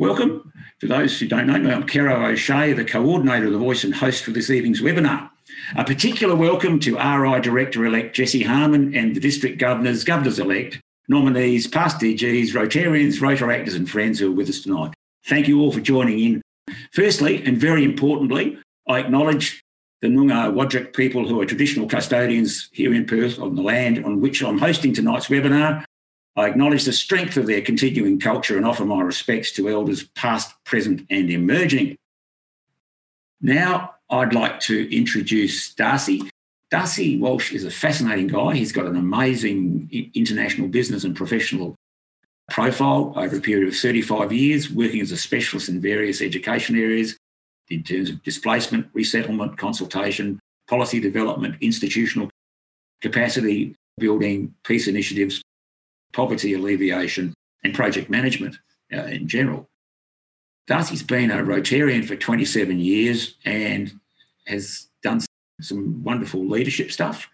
Welcome. For those who don't know me, I'm Caro O'Shea, the coordinator of the voice and host for this evening's webinar. A particular welcome to RI Director-elect Jessie Harmsen and the District Governors, Governors-elect, nominees, past DGs, Rotarians, Rotaractors and friends who are with us tonight. Thank you all for joining in. Firstly, and very importantly, I acknowledge the Noongar Wadjuk people who are traditional custodians here in Perth on the land on which I'm hosting tonight's webinar I acknowledge the strength of their continuing culture and offer my respects to elders past, present, and emerging. Now, I'd like to introduce D'Arcy. D'Arcy Walsh is a fascinating guy. He's got an amazing international business and professional profile over a period of 35 years, working as a specialist in various education areas in terms of displacement, resettlement, consultation, policy development, institutional capacity building, peace initiatives, poverty alleviation, and project management uh, in general. D'Arcy's been a Rotarian for 27 years and has done some wonderful leadership stuff.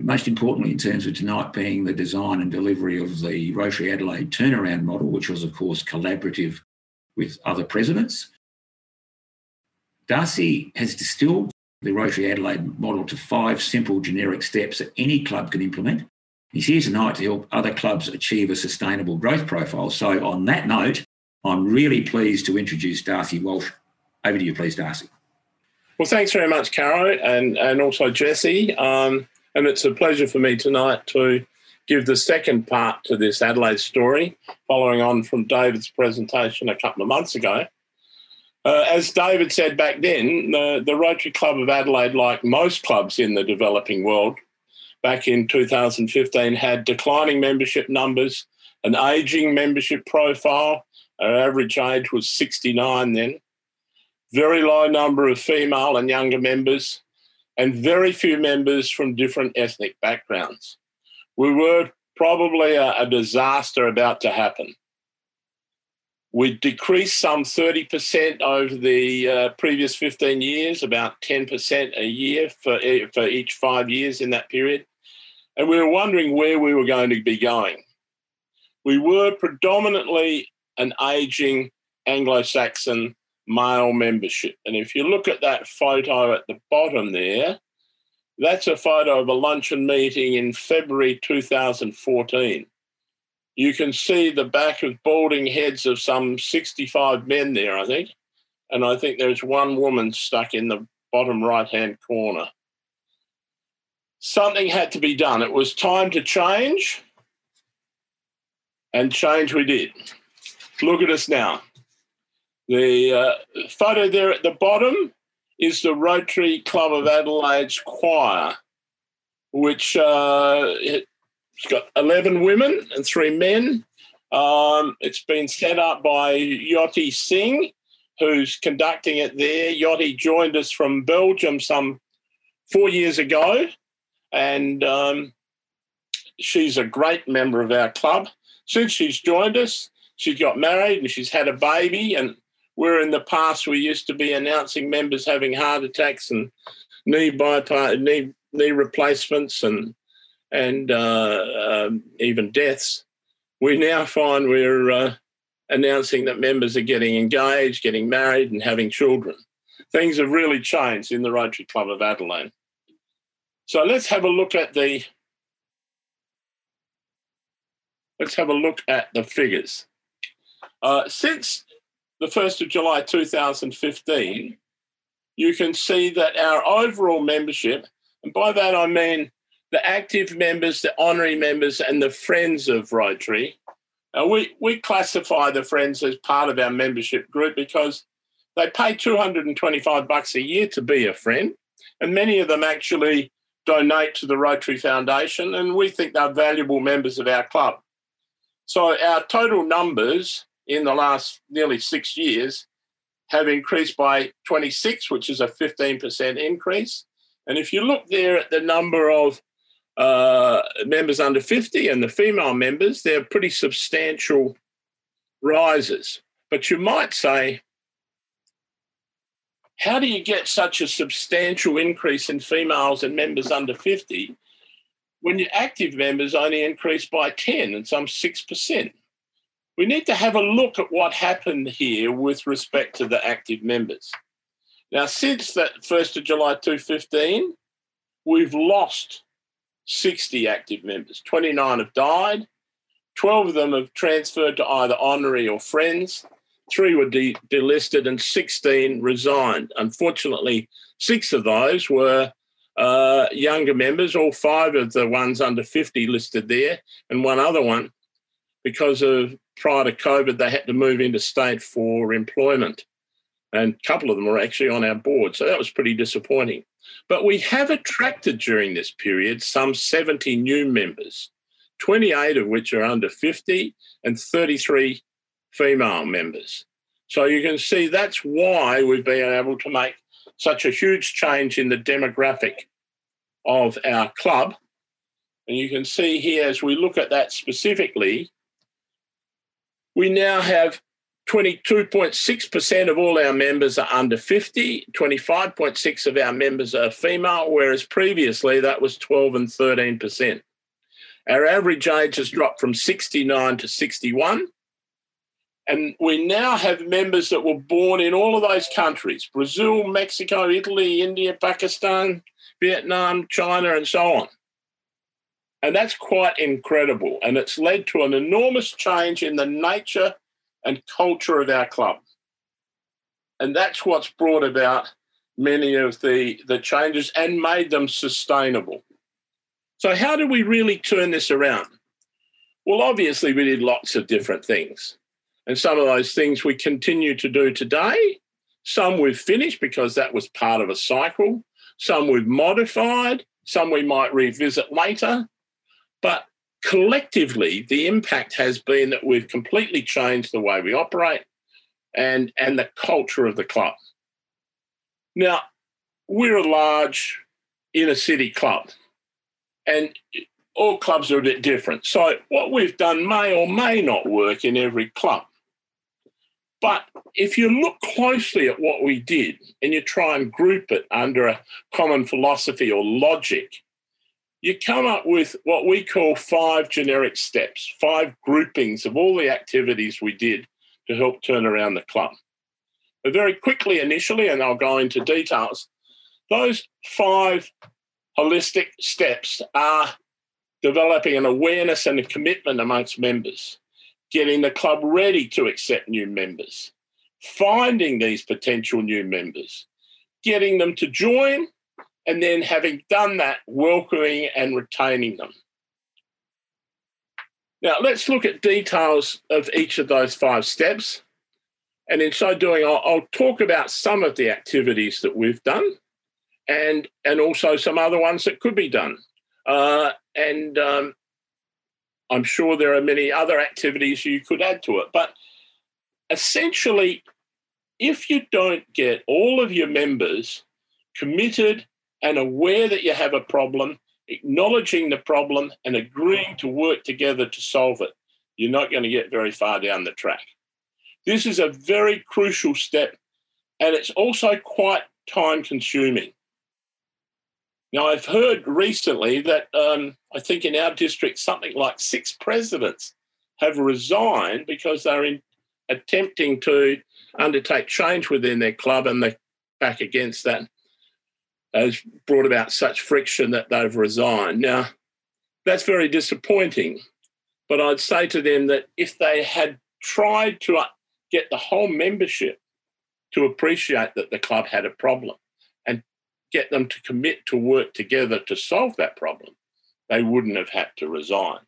Most importantly, in terms of tonight being the design and delivery of the Rotary Adelaide turnaround model, which was, of course, collaborative with other presidents. D'Arcy has distilled the Rotary Adelaide model to five simple generic steps that any club can implement He's here tonight to help other clubs achieve a sustainable growth profile. So, on that note, I'm really pleased to introduce D'Arcy Walsh. Over to you, please, D'Arcy. Well, thanks very much, Caro, and, and also Jessie. Um, and it's a pleasure for me tonight to give the second part to this Adelaide story, following on from David's presentation a couple of months ago. Uh, as David said back then, the, the Rotary Club of Adelaide, like most clubs in the developing world, back in 2015 had declining membership numbers, an aging membership profile. Our average age was 69 then. Very low number of female and younger members, and very few members from different ethnic backgrounds. We were probably a, a disaster about to happen. We decreased some 30% over the uh, previous 15 years, about 10% a year for, for each five years in that period and we were wondering where we were going to be going. We were predominantly an aging Anglo Saxon male membership. And if you look at that photo at the bottom there, that's a photo of a luncheon meeting in February 2014. You can see the back of balding heads of some 65 men there, I think. And I think there's one woman stuck in the bottom right hand corner something had to be done. It was time to change, and change we did. Look at us now. The uh, photo there at the bottom is the Rotary Club of Adelaide's choir, which uh, it's got 11 women and three men. Um, it's been set up by Jyoti Singh, who's conducting it there. Jyoti joined us from Belgium some four years ago and um, she's a great member of our club. Since she's joined us, she's got married and she's had a baby. And where in the past we used to be announcing members having heart attacks and knee bypass, knee knee replacements, and and uh, um, even deaths, we now find we're uh, announcing that members are getting engaged, getting married, and having children. Things have really changed in the Rotary Club of Adelaide. So let's have a look at the let's have a look at the figures. Uh, since the 1st of July 2015, you can see that our overall membership, and by that I mean the active members, the honorary members, and the friends of Rotary. Uh, we, we classify the friends as part of our membership group because they pay 225 bucks a year to be a friend, and many of them actually donate to the Rotary Foundation, and we think they're valuable members of our club. So our total numbers in the last nearly six years have increased by 26, which is a 15% increase. And if you look there at the number of uh, members under 50 and the female members, they're pretty substantial rises. But you might say, how do you get such a substantial increase in females and members under 50 when your active members only increase by 10 and some 6%? we need to have a look at what happened here with respect to the active members. Now, since that 1st of July 2015, we've lost 60 active members. 29 have died, 12 of them have transferred to either honorary or friends, three were de- delisted, and 16 resigned. Unfortunately, six of those were uh, younger members, all five of the ones under 50 listed there, and one other one, because of prior to COVID, they had to move into state for employment. And a couple of them were actually on our board. So that was pretty disappointing. But we have attracted during this period some 70 new members, 28 of which are under 50 and 33 female members. So you can see that's why we've been able to make such a huge change in the demographic of our club. And you can see here, as we look at that specifically, we now have 22.6% of all our members are under 50, 25.6 of our members are female, whereas previously that was 12 and 13%. Our average age has dropped from 69 to 61. And we now have members that were born in all of those countries Brazil, Mexico, Italy, India, Pakistan, Vietnam, China, and so on. And that's quite incredible. And it's led to an enormous change in the nature and culture of our club. And that's what's brought about many of the, the changes and made them sustainable. So, how do we really turn this around? Well, obviously, we did lots of different things. And some of those things we continue to do today. Some we've finished because that was part of a cycle. Some we've modified. Some we might revisit later. But collectively, the impact has been that we've completely changed the way we operate and, and the culture of the club. Now, we're a large inner city club, and all clubs are a bit different. So, what we've done may or may not work in every club. But if you look closely at what we did and you try and group it under a common philosophy or logic, you come up with what we call five generic steps, five groupings of all the activities we did to help turn around the club. But very quickly, initially, and I'll go into details, those five holistic steps are developing an awareness and a commitment amongst members getting the club ready to accept new members, finding these potential new members, getting them to join, and then having done that, welcoming and retaining them. Now, let's look at details of each of those five steps. And in so doing, I'll, I'll talk about some of the activities that we've done and, and also some other ones that could be done. Uh, and um, I'm sure there are many other activities you could add to it. But essentially, if you don't get all of your members committed and aware that you have a problem, acknowledging the problem, and agreeing to work together to solve it, you're not going to get very far down the track. This is a very crucial step, and it's also quite time consuming. Now, I've heard recently that um, I think in our district, something like six presidents have resigned because they're in, attempting to undertake change within their club and they're back against that has brought about such friction that they've resigned. Now, that's very disappointing, but I'd say to them that if they had tried to uh, get the whole membership to appreciate that the club had a problem, and get them to commit to work together to solve that problem, they wouldn't have had to resign.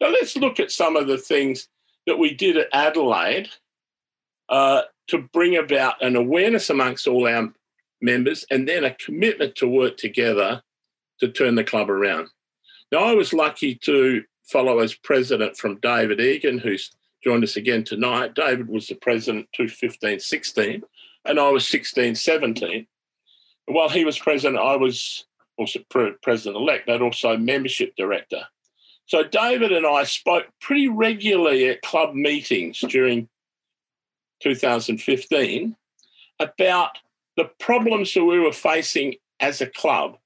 Now, let's look at some of the things that we did at Adelaide uh, to bring about an awareness amongst all our members and then a commitment to work together to turn the club around. Now, I was lucky to follow as president from David Egan, who's joined us again tonight. David was the president 2015 16, and I was 16 17 while he was president, I was also president elect, but also membership director. So David and I spoke pretty regularly at club meetings during 2015 about the problems that we were facing as a club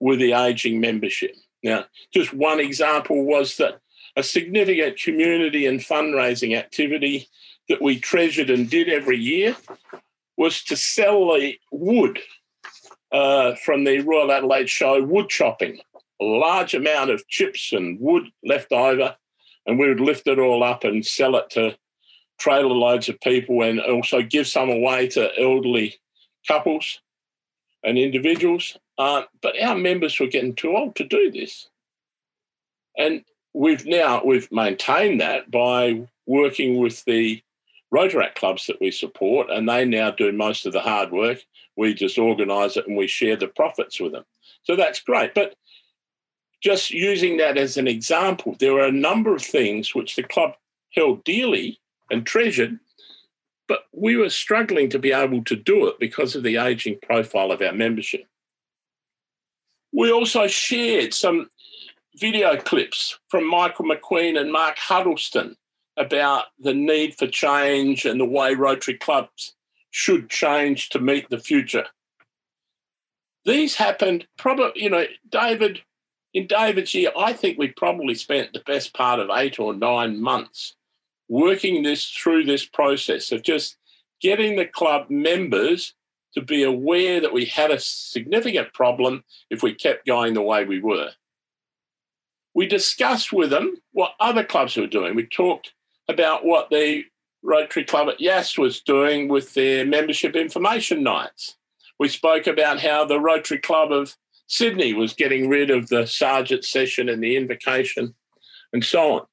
with the aging membership. Now, just one example was that a significant community and fundraising activity that we treasured and did every year was to sell the wood uh, from the Royal Adelaide Show wood chopping, a large amount of chips and wood left over, and we would lift it all up and sell it to trailer loads of people and also give some away to elderly couples and individuals. Uh, but our members were getting too old to do this. And we've now we've maintained that by working with the Rotaract clubs that we support, and they now do most of the hard work. We just organise it and we share the profits with them. So that's great. But just using that as an example, there are a number of things which the club held dearly and treasured, but we were struggling to be able to do it because of the aging profile of our membership. We also shared some video clips from Michael McQueen and Mark Huddleston about the need for change and the way Rotary clubs should change to meet the future. These happened probably, you know, David, in David's year, I think we probably spent the best part of eight or nine months working this through this process of just getting the club members to be aware that we had a significant problem if we kept going the way we were. We discussed with them what other clubs were doing. We talked about what the Rotary Club at Yass was doing with their membership information nights. We spoke about how the Rotary Club of Sydney was getting rid of the sergeant session and the invocation and so on.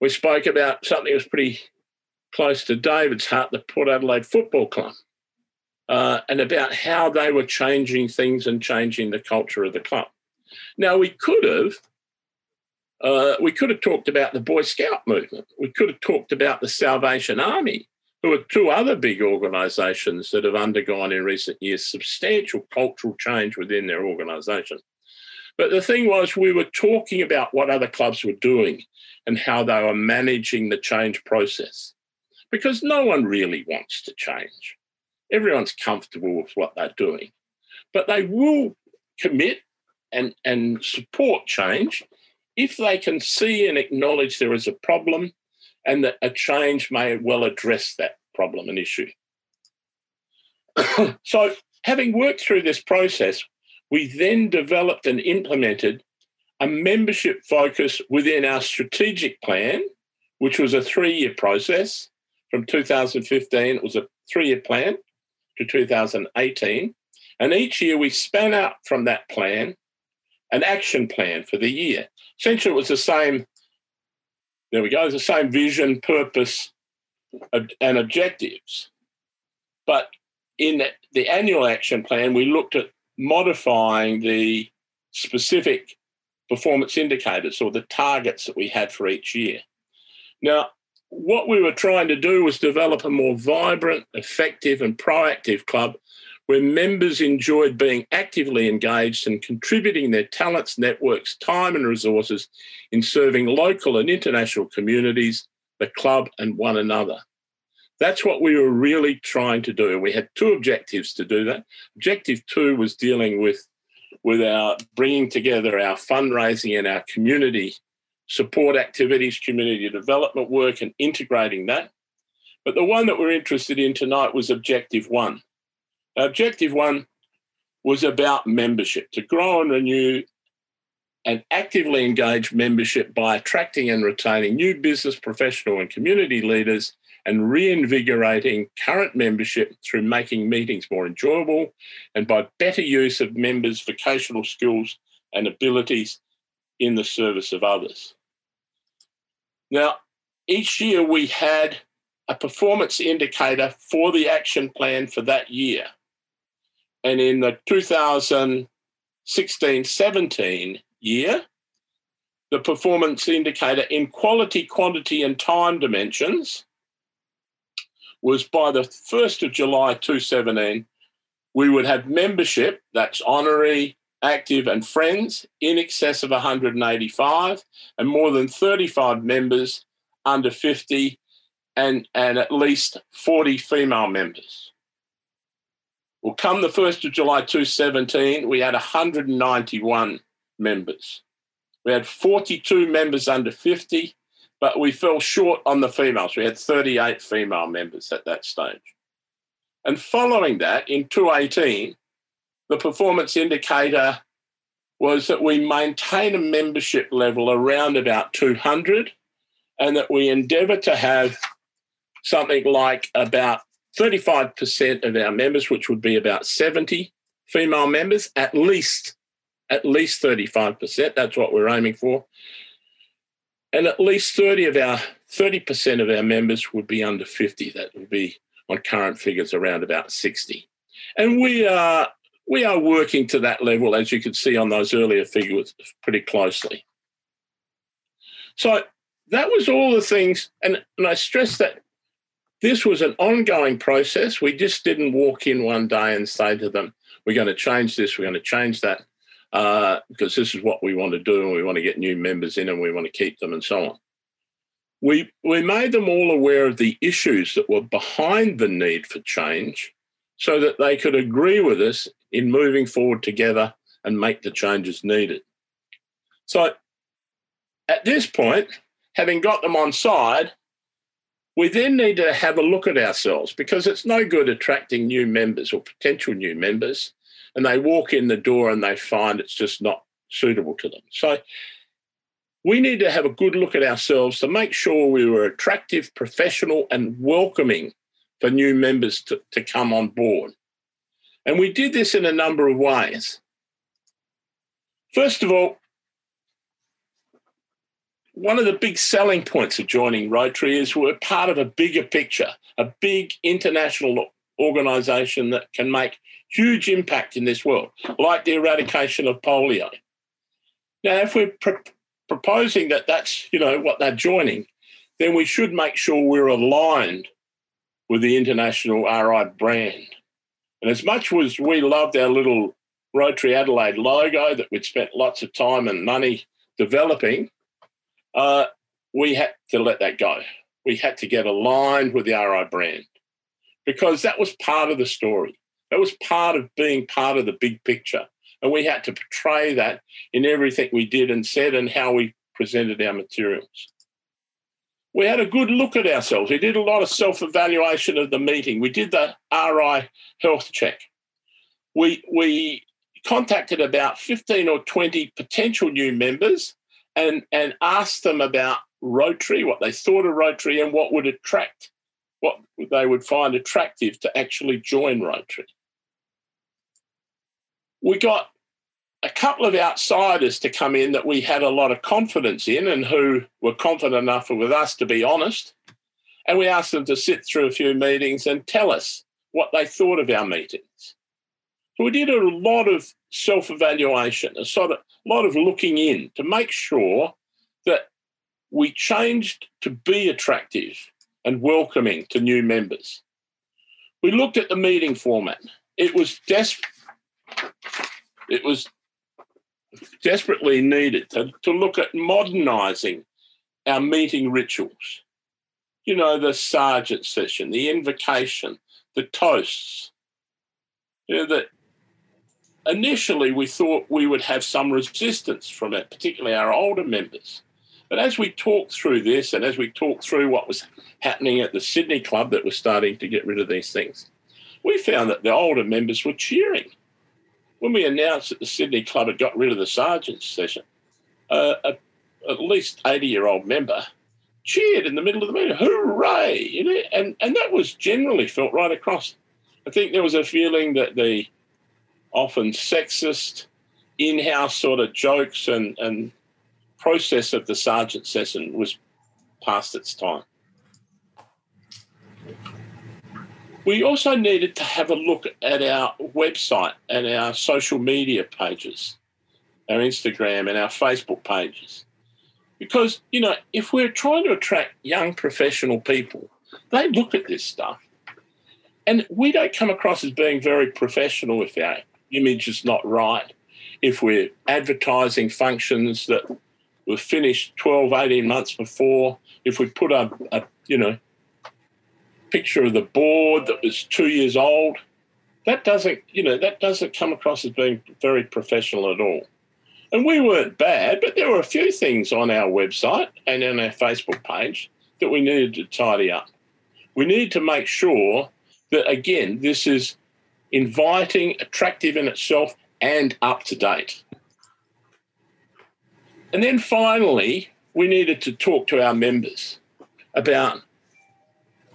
We spoke about something that was pretty close to David's heart, the Port Adelaide Football Club, uh, and about how they were changing things and changing the culture of the club. Now, we could have uh, we could have talked about the Boy Scout movement. We could have talked about the Salvation Army, who are two other big organisations that have undergone in recent years substantial cultural change within their organisation. But the thing was, we were talking about what other clubs were doing and how they were managing the change process because no one really wants to change. Everyone's comfortable with what they're doing, but they will commit and, and support change if they can see and acknowledge there is a problem and that a change may well address that problem and issue. so, having worked through this process, we then developed and implemented a membership focus within our strategic plan, which was a three year process from 2015. It was a three year plan to 2018. And each year we span out from that plan an action plan for the year. Essentially, it was the same, there we go, the same vision, purpose, and objectives. But in the annual action plan, we looked at modifying the specific performance indicators or the targets that we had for each year. Now, what we were trying to do was develop a more vibrant, effective, and proactive club where members enjoyed being actively engaged and contributing their talents, networks, time, and resources in serving local and international communities, the club, and one another. That's what we were really trying to do. We had two objectives to do that. Objective two was dealing with, with our bringing together our fundraising and our community support activities, community development work, and integrating that. But the one that we're interested in tonight was objective one. Objective one was about membership to grow and renew and actively engage membership by attracting and retaining new business, professional, and community leaders and reinvigorating current membership through making meetings more enjoyable and by better use of members' vocational skills and abilities in the service of others. Now, each year we had a performance indicator for the action plan for that year. And in the 2016 17 year, the performance indicator in quality, quantity, and time dimensions was by the 1st of July 2017, we would have membership, that's honorary, active, and friends, in excess of 185, and more than 35 members under 50, and, and at least 40 female members. Well, come the 1st of July 2017, we had 191 members. We had 42 members under 50 but we fell short on the females. We had 38 female members at that stage. And following that, in 2018, the performance indicator was that we maintain a membership level around about 200 and that we endeavour to have something like about 35% of our members, which would be about 70 female members, at least, at least 35%. That's what we're aiming for. And at least 30 of our 30% of our members would be under 50. That would be on current figures around about 60. And we are we are working to that level, as you can see on those earlier figures, pretty closely. So that was all the things, and, and I stress that this was an ongoing process. We just didn't walk in one day and say to them, we're going to change this, we're going to change that, uh, because this is what we want to do, and we want to get new members in, and we want to keep them, and so on. We, we made them all aware of the issues that were behind the need for change so that they could agree with us in moving forward together and make the changes needed. So at this point, having got them on side, we then need to have a look at ourselves because it's no good attracting new members or potential new members and they walk in the door and they find it's just not suitable to them. So we need to have a good look at ourselves to make sure we were attractive, professional, and welcoming for new members to, to come on board. And we did this in a number of ways. First of all, one of the big selling points of joining Rotary is we're part of a bigger picture, a big international organisation that can make huge impact in this world, like the eradication of polio. Now, if we're proposing that that's you know what they're joining, then we should make sure we're aligned with the international RI brand. And as much as we loved our little Rotary Adelaide logo that we'd spent lots of time and money developing, uh, we had to let that go. We had to get aligned with the RI brand because that was part of the story. That was part of being part of the big picture. And we had to portray that in everything we did and said and how we presented our materials. We had a good look at ourselves. We did a lot of self evaluation of the meeting. We did the RI health check. We, we contacted about 15 or 20 potential new members and, and asked them about Rotary, what they thought of Rotary, and what would attract, what they would find attractive to actually join Rotary. We got a couple of outsiders to come in that we had a lot of confidence in and who were confident enough with us to be honest. And we asked them to sit through a few meetings and tell us what they thought of our meetings. So we did a lot of self evaluation, a sort of lot of looking in to make sure that we changed to be attractive and welcoming to new members. We looked at the meeting format. It was desperate. It was desperately needed to, to look at modernising our meeting rituals. You know, the sergeant session, the invocation, the toasts. You know, that initially we thought we would have some resistance from it, particularly our older members. But as we talked through this and as we talked through what was happening at the Sydney Club that was starting to get rid of these things, we found that the older members were cheering. When we announced that the Sydney Club had got rid of the sergeant's session, uh, a, at least 80 year old member cheered in the middle of the meeting, hooray! You know, and, and that was generally felt right across. I think there was a feeling that the often sexist, in house sort of jokes and, and process of the sergeant session was past its time. We also needed to have a look at our website and our social media pages, our Instagram and our Facebook pages. Because, you know, if we're trying to attract young professional people, they look at this stuff. And we don't come across as being very professional if our image is not right, if we're advertising functions that were finished 12, 18 months before, if we put a, a you know, picture of the board that was two years old, that doesn't, you know, that doesn't come across as being very professional at all. And we weren't bad, but there were a few things on our website and on our Facebook page that we needed to tidy up. We need to make sure that, again, this is inviting, attractive in itself, and up to date. And then finally, we needed to talk to our members about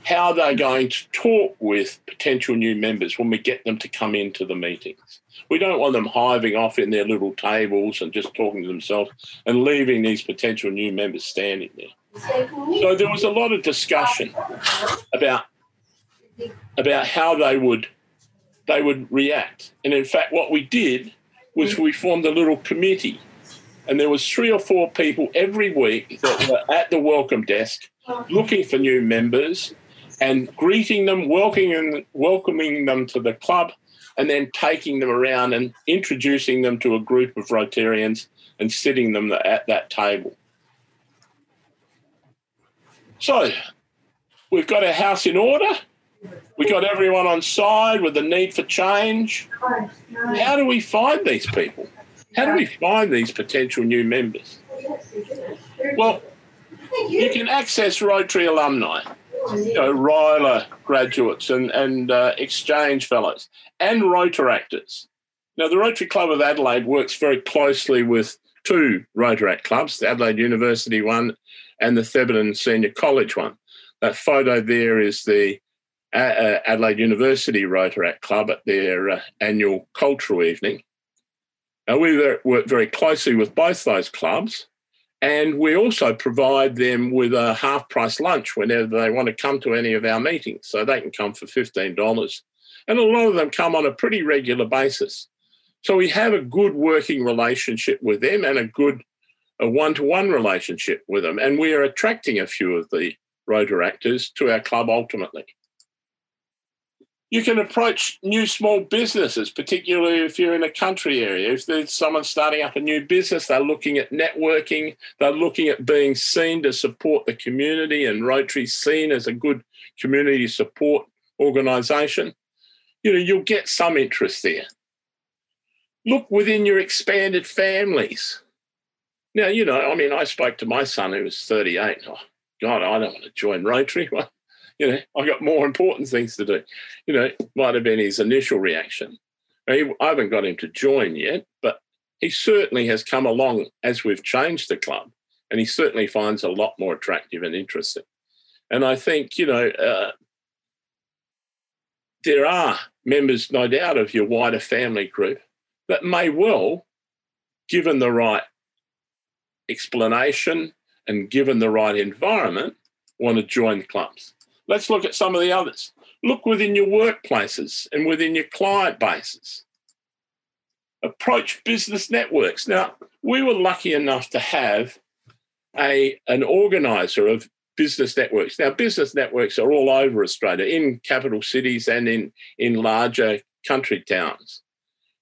how they're going to talk with potential new members when we get them to come into the meetings. We don't want them hiving off in their little tables and just talking to themselves and leaving these potential new members standing there. So there was a lot of discussion about about how they would they would react. And in fact, what we did was we formed a little committee, and there was three or four people every week that were at the welcome desk looking for new members and greeting them, welcoming, welcoming them to the club, and then taking them around and introducing them to a group of Rotarians and sitting them at that table. So we've got our house in order. We got everyone on side with the need for change. How do we find these people? How do we find these potential new members? Well, you can access Rotary alumni you know, RYLA graduates and, and uh, exchange fellows and Rotaractors. Now, the Rotary Club of Adelaide works very closely with two Rotaract clubs, the Adelaide University one and the Thebarton Senior College one. That photo there is the uh, uh Adelaide University Rotaract Club at their uh, annual cultural evening. Now, we work very closely with both those clubs and we also provide them with a half price lunch whenever they want to come to any of our meetings. So they can come for $15. And a lot of them come on a pretty regular basis. So we have a good working relationship with them and a good one-to-one relationship with them. And we are attracting a few of the Rotaractors to our club ultimately. You can approach new small businesses, particularly if you're in a country area. If there's someone starting up a new business, they're looking at networking, they're looking at being seen to support the community, and Rotary seen as a good community support organisation. You know, you'll get some interest there. Look within your expanded families. Now, you know, I mean, I spoke to my son who was 38. Oh, God, I don't want to join Rotary. Well, you know, I've got more important things to do. You know, might have been his initial reaction. I haven't got him to join yet, but he certainly has come along as we've changed the club, and he certainly finds a lot more attractive and interesting. And I think, you know, uh, there are members, no doubt, of your wider family group that may well, given the right explanation and given the right environment, want to join clubs. Let's look at some of the others. Look within your workplaces and within your client bases. Approach business networks. Now, we were lucky enough to have a, an organizer of business networks. Now, business networks are all over Australia, in capital cities and in, in larger country towns.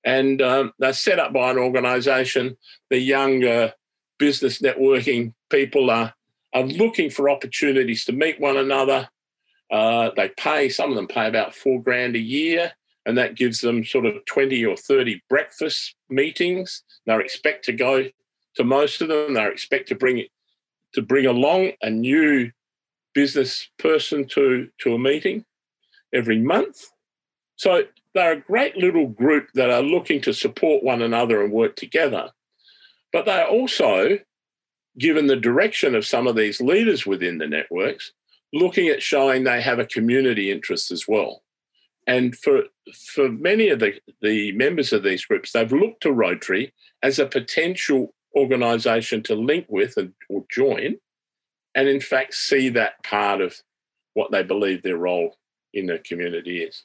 And um, they're set up by an organisation. The younger business networking people are, are looking for opportunities to meet one another, uh, they pay, some of them pay about four grand a year, and that gives them sort of 20 or 30 breakfast meetings. They're expect to go to most of them. They're expect to bring to bring along a new business person to, to a meeting every month. So they're a great little group that are looking to support one another and work together. But they're also, given the direction of some of these leaders within the networks, looking at showing they have a community interest as well. And for for many of the, the members of these groups, they've looked to Rotary as a potential organisation to link with and, or join, and in fact see that part of what they believe their role in the community is.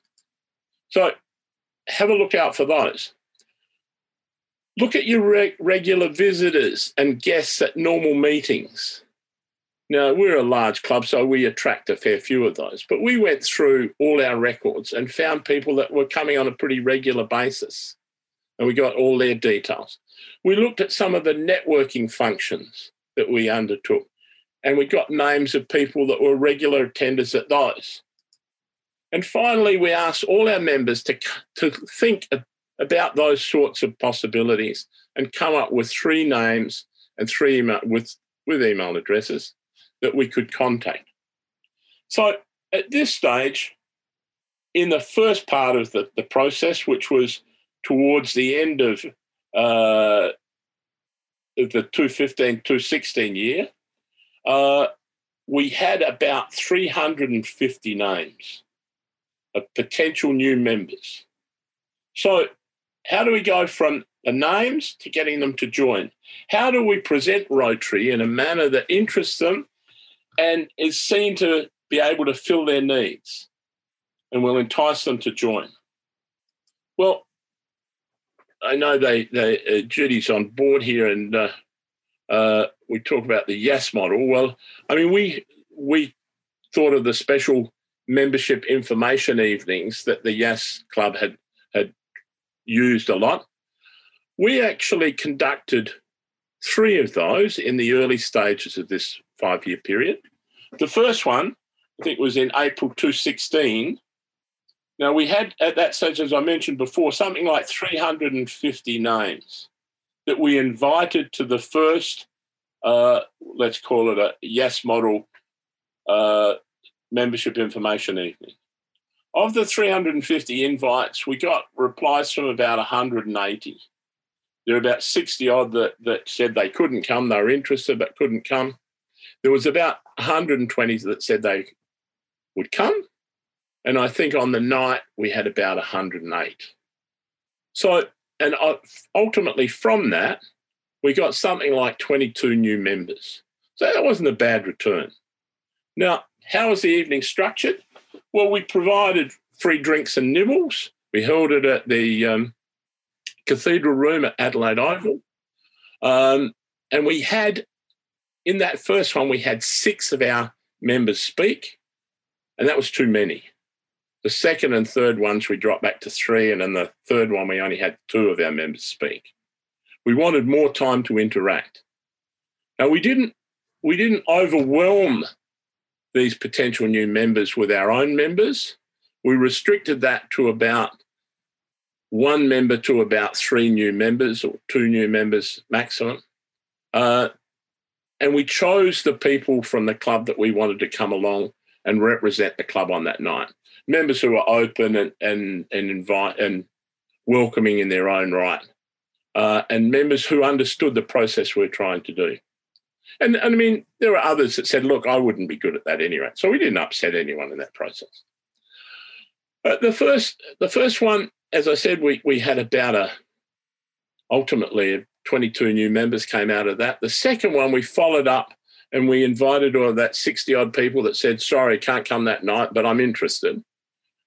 So have a look out for those. Look at your re- regular visitors and guests at normal meetings. Now, we're a large club, so we attract a fair few of those. But we went through all our records and found people that were coming on a pretty regular basis. And we got all their details. We looked at some of the networking functions that we undertook, and we got names of people that were regular attenders at those. And finally, we asked all our members to, to think about those sorts of possibilities and come up with three names and three email, with with email addresses that we could contact. So at this stage, in the first part of the, the process, which was towards the end of uh, the 215, 216 year, uh, we had about 350 names of potential new members. So, how do we go from the names to getting them to join? How do we present Rotary in a manner that interests them and is seen to be able to fill their needs and will entice them to join? Well, I know they, they uh, Judy's on board here, and uh, uh, we talk about the Yass model. Well, I mean, we we thought of the special membership information evenings that the Yass Club had had used a lot. We actually conducted three of those in the early stages of this five year period. The first one, I think, was in April 2016. Now, we had at that stage, as I mentioned before, something like 350 names that we invited to the first, uh, let's call it a Yass model uh, membership information evening. Of the 350 invites, we got replies from about 180. There were about 60 odd that, that said they couldn't come, they were interested but couldn't come. There was about 120 that said they would come. And I think on the night we had about 108. So, and ultimately from that, we got something like 22 new members. So that wasn't a bad return. Now, how was the evening structured? Well, we provided free drinks and nibbles. We held it at the um, Cathedral Room at Adelaide Oval. Um, and we had, in that first one, we had six of our members speak, and that was too many. The second and third ones, we dropped back to three, and in the third one, we only had two of our members speak. We wanted more time to interact. Now, we didn't, we didn't overwhelm these potential new members with our own members. We restricted that to about one member to about three new members or two new members maximum. Uh, and we chose the people from the club that we wanted to come along and represent the club on that night. Members who are open and and and invite and welcoming in their own right, uh, and members who understood the process we're trying to do. And, and I mean, there were others that said, look, I wouldn't be good at that anyway. So we didn't upset anyone in that process. But the first, the first one, as I said, we, we had about a, ultimately 22 new members came out of that. The second one, we followed up and we invited all of that 60 odd people that said, sorry, can't come that night, but I'm interested.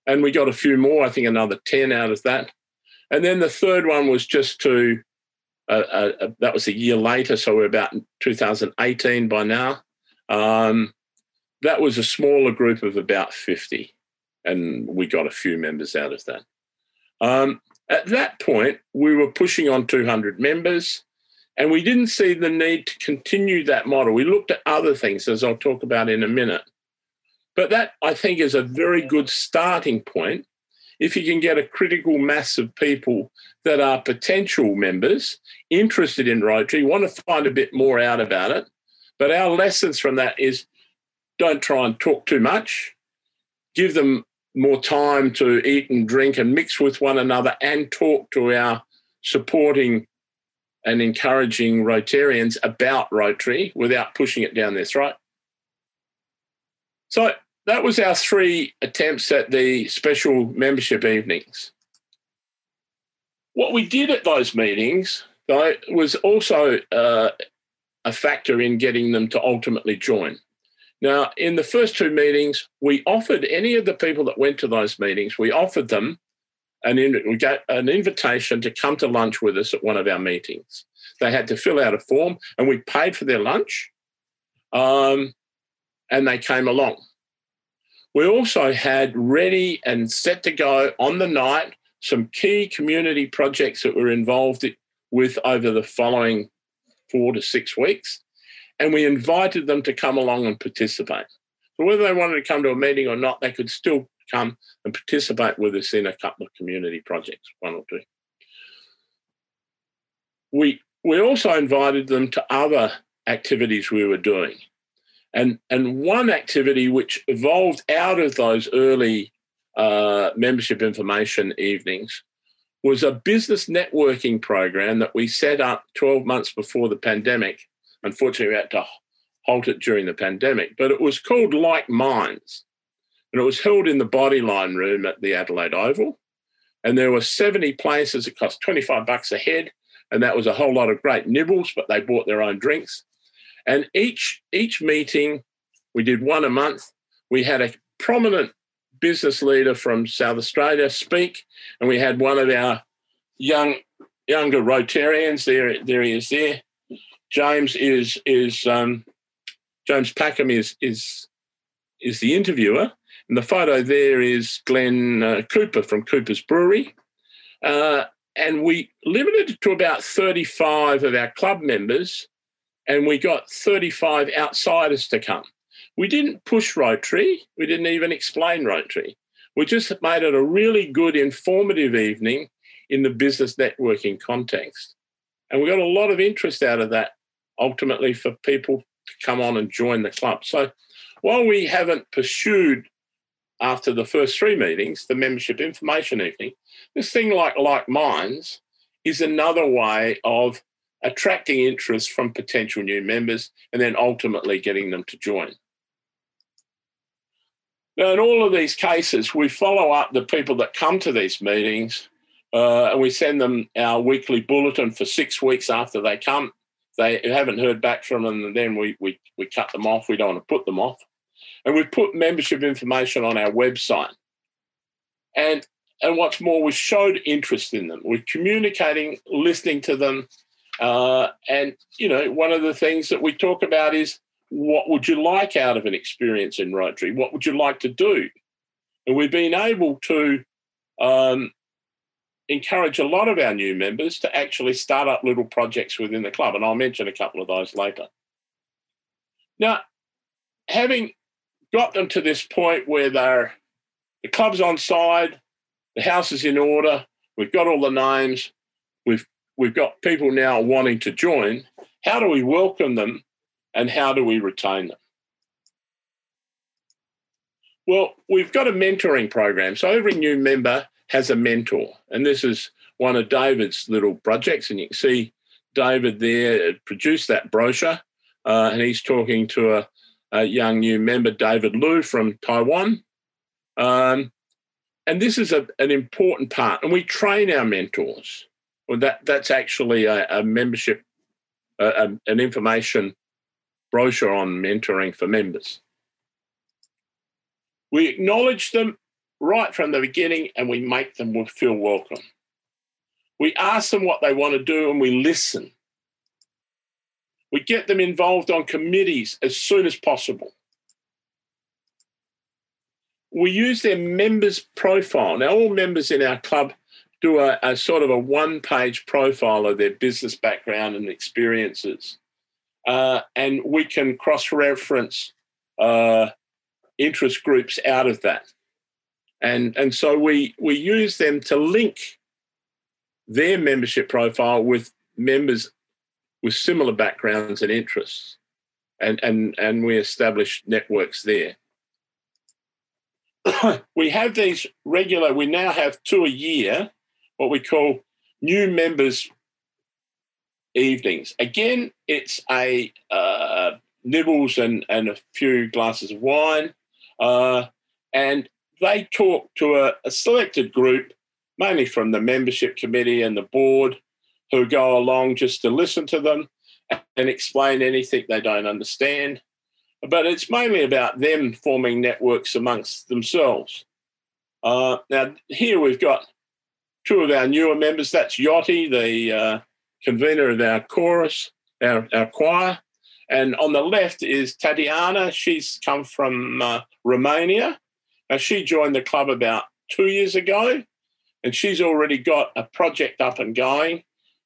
And we got a few more, I think another 10 out of that. And then the third one was just to uh, uh, that was a year later, so we're about 2018 by now. Um, that was a smaller group of about 50, and we got a few members out of that. Um, at that point, we were pushing on 200 members, and we didn't see the need to continue that model. We looked at other things, as I'll talk about in a minute. But that, I think, is a very good starting point if you can get a critical mass of people that are potential members interested in Rotary, want to find a bit more out about it. But our lessons from that is don't try and talk too much, give them more time to eat and drink and mix with one another and talk to our supporting and encouraging Rotarians about Rotary without pushing it down their throat. So that was our three attempts at the special membership evenings. What we did at those meetings, though, was also uh, a factor in getting them to ultimately join. Now, in the first two meetings, we offered any of the people that went to those meetings, we offered them an, in, an invitation to come to lunch with us at one of our meetings. They had to fill out a form, and we paid for their lunch, um, and they came along. We also had ready and set to go on the night some key community projects that we're involved with over the following four to six weeks. And we invited them to come along and participate. So, whether they wanted to come to a meeting or not, they could still come and participate with us in a couple of community projects, one or two. we we also invited them to other activities we were doing. And, and one activity which evolved out of those early uh, membership information evenings was a business networking program that we set up 12 months before the pandemic. Unfortunately, we had to halt it during the pandemic, but it was called Like Minds. And it was held in the Bodyline room at the Adelaide Oval. And there were 70 places. It cost 25 bucks a head. And that was a whole lot of great nibbles, but they bought their own drinks. And each each meeting, we did one a month. We had a prominent business leader from South Australia speak, and we had one of our young younger Rotarians. There, there he is. There, James is is um, James Packham is is is the interviewer, and the photo there is Glenn uh, Cooper from Cooper's Brewery. Uh, and we limited it to about 35 of our club members and we got 35 outsiders to come. We didn't push Rotary, we didn't even explain Rotary. We just made it a really good, informative evening in the business networking context. And we got a lot of interest out of that ultimately for people to come on and join the club. So while we haven't pursued after the first three meetings, the membership information evening, this thing like Like Minds is another way of attracting interest from potential new members, and then ultimately getting them to join. Now, in all of these cases, we follow up the people that come to these meetings uh, and we send them our weekly bulletin for six weeks after they come. They haven't heard back from them, and then we, we, we cut them off. We don't want to put them off. And we've put membership information on our website. And, and what's more, we've showed interest in them. We're communicating, listening to them, uh, and, you know, one of the things that we talk about is what would you like out of an experience in Rotary? What would you like to do? And we've been able to um, encourage a lot of our new members to actually start up little projects within the club. And I'll mention a couple of those later. Now, having got them to this point where they're the club's on side, the house is in order, we've got all the names, we've we've got people now wanting to join. How do we welcome them and how do we retain them? Well, we've got a mentoring program. So every new member has a mentor. And this is one of David's little projects. And you can see David there produced that brochure. Uh, and he's talking to a, a, young new member, David Liu from Taiwan. Um, and this is a, an important part. And we train our mentors. Well, that that's actually a, a membership, a, an information brochure on mentoring for members. We acknowledge them right from the beginning and we make them feel welcome. We ask them what they want to do and we listen. We get them involved on committees as soon as possible. We use their members' profile. Now, all members in our club do a, a sort of a one page profile of their business background and experiences. Uh, and we can cross reference uh, interest groups out of that. And, and so we, we use them to link their membership profile with members with similar backgrounds and interests. And, and, and we establish networks there. we have these regular, we now have two a year what we call new members evenings. Again, it's a uh, nibbles and, and a few glasses of wine. Uh, and they talk to a, a, selected group, mainly from the membership committee and the board, who go along just to listen to them and explain anything they don't understand. But it's mainly about them forming networks amongst themselves. Uh, now, here we've got two of our newer members. That's Jyoti, the uh, convener of our chorus, our, our choir. And on the left is Tatiana. She's come from uh, Romania. Now, she joined the club about two years ago, and she's already got a project up and going,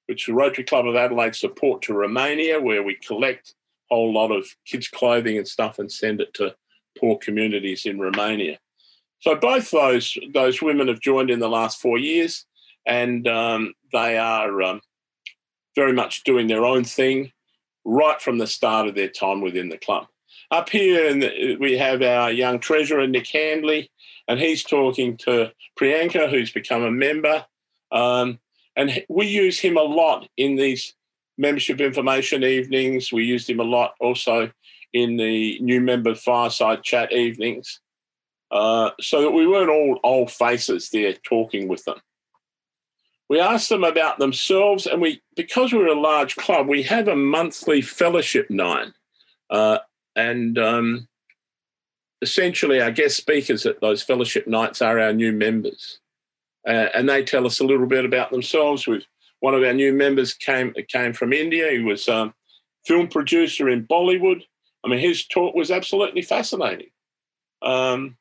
which the Rotary Club of Adelaide support to Romania, where we collect a whole lot of kids' clothing and stuff and send it to poor communities in Romania. So both those those women have joined in the last four years, and um, they are um, very much doing their own thing right from the start of their time within the club. Up here, we have our young treasurer, Nick Handley, and he's talking to Priyanka, who's become a member. Um, and we use him a lot in these membership information evenings. We used him a lot also in the new member fireside chat evenings, uh, so that we weren't all old faces there talking with them. We asked them about themselves, and we because we're a large club, we have a monthly fellowship night, uh, and um, essentially our guest speakers at those fellowship nights are our new members, uh, and they tell us a little bit about themselves. We've one of our new members came came from India. He was a um, film producer in Bollywood. I mean, his talk was absolutely fascinating. Um,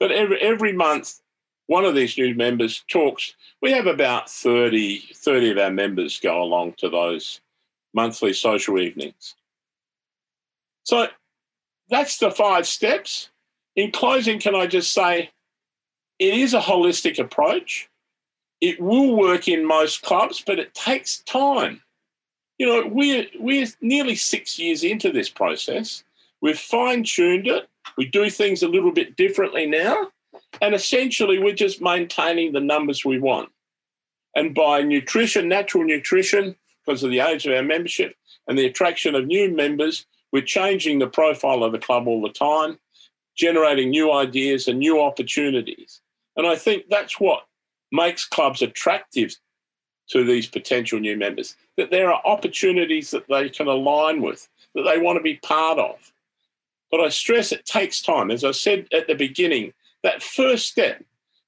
but every every month, one of these new members talks. We have about 30, 30 of our members go along to those monthly social evenings. So that's the five steps. In closing, can I just say it is a holistic approach. It will work in most clubs, but it takes time. You know, we're, we're nearly six years into this process. We've fine tuned it. We do things a little bit differently now. And essentially, we're just maintaining the numbers we want. And by nutrition, natural nutrition, because of the age of our membership and the attraction of new members, we're changing the profile of the club all the time, generating new ideas and new opportunities. And I think that's what makes clubs attractive to these potential new members, that there are opportunities that they can align with, that they want to be part of. But I stress it takes time. As I said at the beginning, that first step,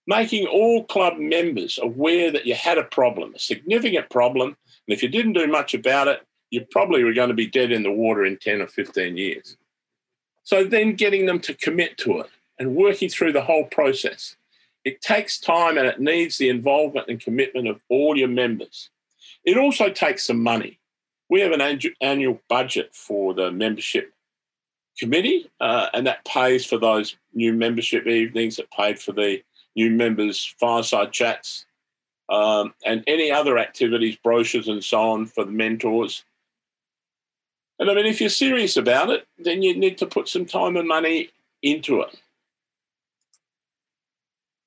making all club members aware that you had a problem, a significant problem, and if you didn't do much about it, you probably were going to be dead in the water in 10 or 15 years. So then getting them to commit to it and working through the whole process. It takes time and it needs the involvement and commitment of all your members. It also takes some money. We have an annual budget for the membership committee, uh, and that pays for those new membership evenings. It paid for the new members' fireside chats um, and any other activities, brochures, and so on for the mentors. And I mean, if you're serious about it, then you need to put some time and money into it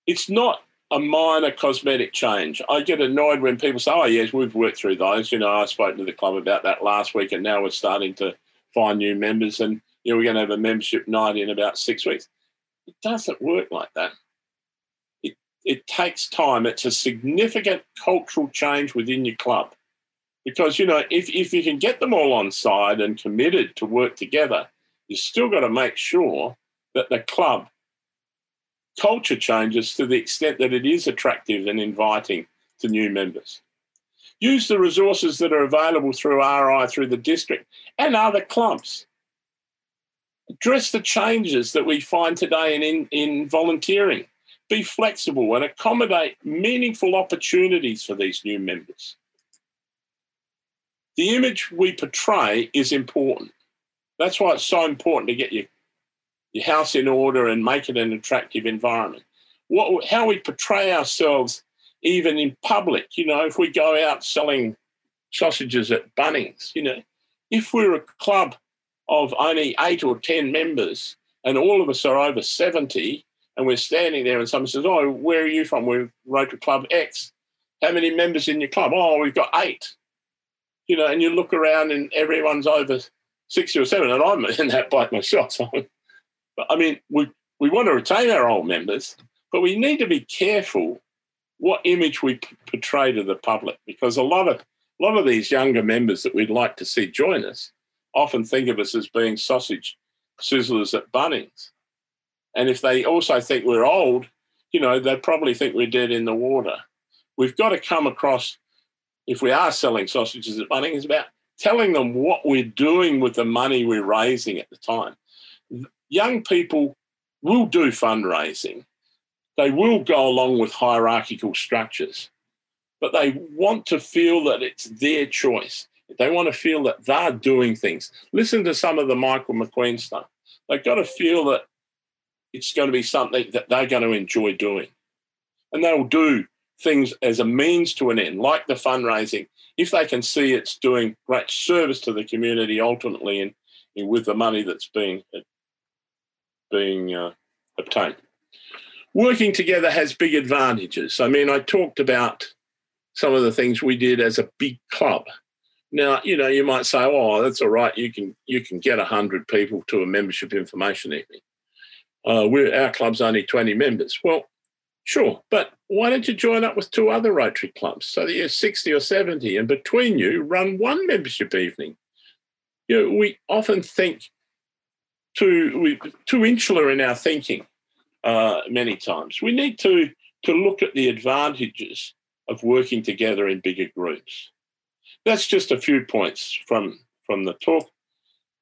it's not a minor cosmetic change. I get annoyed when people say, "Oh, yes, we've worked through those." You know, I spoke to the club about that last week, and now we're starting to find new members, and you know, we're going to have a membership night in about six weeks. It doesn't work like that. It it takes time. It's a significant cultural change within your club, because you know, if if you can get them all on side and committed to work together, you still got to make sure that the club culture changes to the extent that it is attractive and inviting to new members. Use the resources that are available through RI, through the district, and other clubs. Address the changes that we find today in, in, in volunteering. Be flexible and accommodate meaningful opportunities for these new members. The image we portray is important. That's why it's so important to get your your house in order and make it an attractive environment. What, how we portray ourselves, even in public, you know, if we go out selling sausages at Bunnings, you know, if we're a club of only eight or 10 members and all of us are over 70 and we're standing there and someone says, Oh, where are you from? We're Rotary Club X. How many members in your club? Oh, we've got eight. You know, and you look around and everyone's over 60 or seven, and I'm in that boat myself. But I mean, we, we want to retain our old members, but we need to be careful what image we portray to the public because a lot of a lot of these younger members that we'd like to see join us often think of us as being sausage sizzlers at Bunnings. And if they also think we're old, you know, they probably think we're dead in the water. We've got to come across, if we are selling sausages at Bunnings, it's about telling them what we're doing with the money we're raising at the time young people will do fundraising. They will go along with hierarchical structures, but they want to feel that it's their choice. They want to feel that they're doing things. Listen to some of the Michael McQueen stuff. They've got to feel that it's going to be something that they're going to enjoy doing. And they'll do things as a means to an end, like the fundraising, if they can see it's doing great service to the community ultimately and, with the money that's being being uh, obtained. Working together has big advantages. I mean, I talked about some of the things we did as a big club. Now, you know, you might say, "Oh, that's all right. You can you can get hundred people to a membership information evening." Uh, we're, our club's only twenty members. Well, Sure, but why don't you join up with two other Rotary clubs so that you're 60 or 70 and between you run one membership evening? You know, we often think too, we, too insular in our thinking uh, many times. We need to, to look at the advantages of working together in bigger groups. That's just a few points from, from the talk.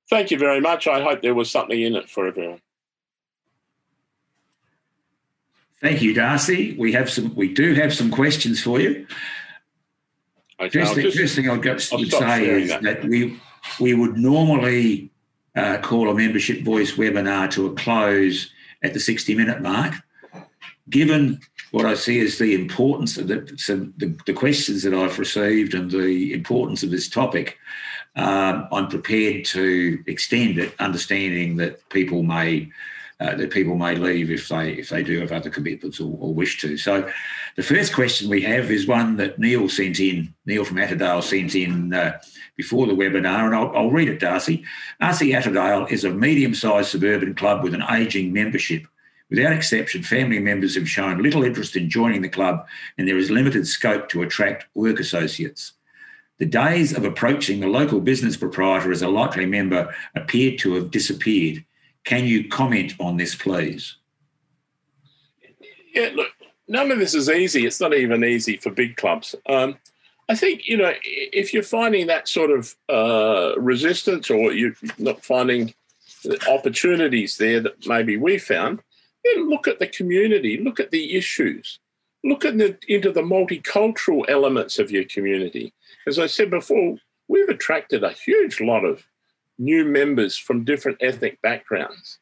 Thank you very much. I hope there was something in it for everyone. Thank you, D'Arcy. We have some. We do have some questions for you. Okay, first, thing, just, first thing I would say is that. that. we we would normally uh, call a membership voice webinar to a close at the 60 minute mark. Given what I see as the importance of the, some, the, the questions that I've received and the importance of this topic, um, I'm prepared to extend it, understanding that people may uh, that people may leave if they if they do have other commitments or, or, wish to. So, the first question we have is one that Neil sent in. Neil from Attadale sent in uh, before the webinar, and I'll, I'll read it. D'Arcy, RC Attadale is a medium-sized suburban club with an ageing membership. Without exception, family members have shown little interest in joining the club, and there is limited scope to attract work associates. The days of approaching the local business proprietor as a likely member appeared to have disappeared can you comment on this, please? Yeah, look, none of this is easy. It's not even easy for big clubs. Um, I think, you know, if you're finding that sort of uh, resistance or you're not finding opportunities there that maybe we found, then look at the community, look at the issues, look at the, into the multicultural elements of your community. As I said before, we've attracted a huge lot of new members from different ethnic backgrounds.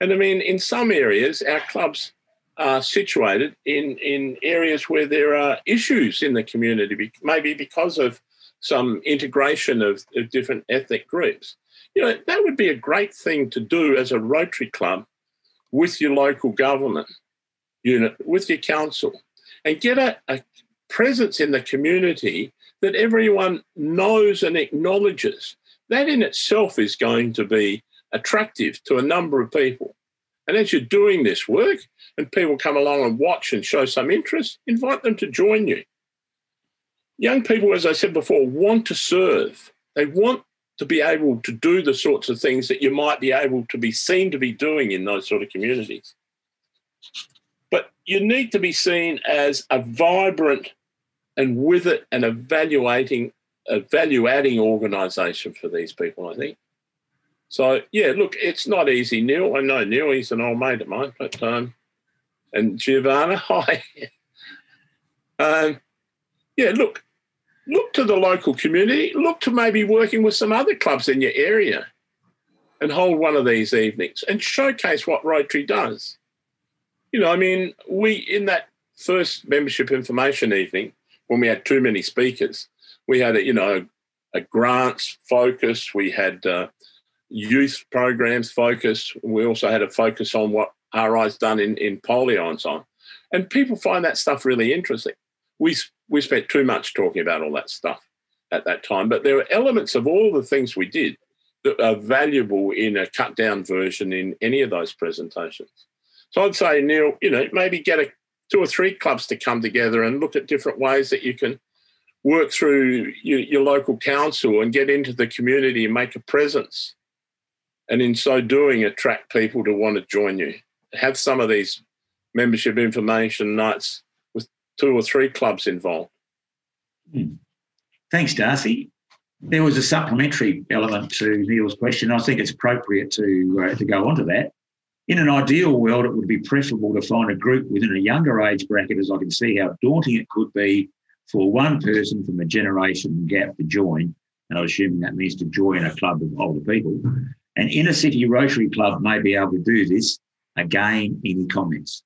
And I mean, in some areas, our clubs are situated in, in areas where there are issues in the community, maybe because of some integration of, of different ethnic groups. You know, that would be a great thing to do as a Rotary Club with your local government unit, with your council, and get a, a presence in the community that everyone knows and acknowledges that in itself is going to be attractive to a number of people. And as you're doing this work and people come along and watch and show some interest, invite them to join you. Young people, as I said before, want to serve. They want to be able to do the sorts of things that you might be able to be seen to be doing in those sort of communities. But you need to be seen as a vibrant and with it an evaluating a value adding organisation for these people, I think. So yeah, look, it's not easy, Neil. I know Neil; he's an old mate of mine, but um, and Giovanna, hi. um, yeah, look, look to the local community. Look to maybe working with some other clubs in your area, and hold one of these evenings and showcase what Rotary does. You know, I mean, we in that first membership information evening when we had too many speakers, we had a you know a grants focus. We had uh, youth programs focus. We also had a focus on what RI's done in in polio and so on. And people find that stuff really interesting. We we spent too much talking about all that stuff at that time, but there are elements of all the things we did that are valuable in a cut down version in any of those presentations. So I'd say, Neil, you know, maybe get a two or three clubs to come together and look at different ways that you can work through your, your, local council and get into the community and make a presence. And in so doing, attract people to want to join you. Have some of these membership information nights with two or three clubs involved. Hmm. Thanks, D'Arcy. There was a supplementary element to Neil's question. I think it's appropriate to uh, to go on to that. In an ideal world, it would be preferable to find a group within a younger age bracket, as I can see how daunting it could be for one person from a generation gap to join, and I'm assuming that means to join a club of older people, an inner city Rotary Club may be able to do this. Again, any comments?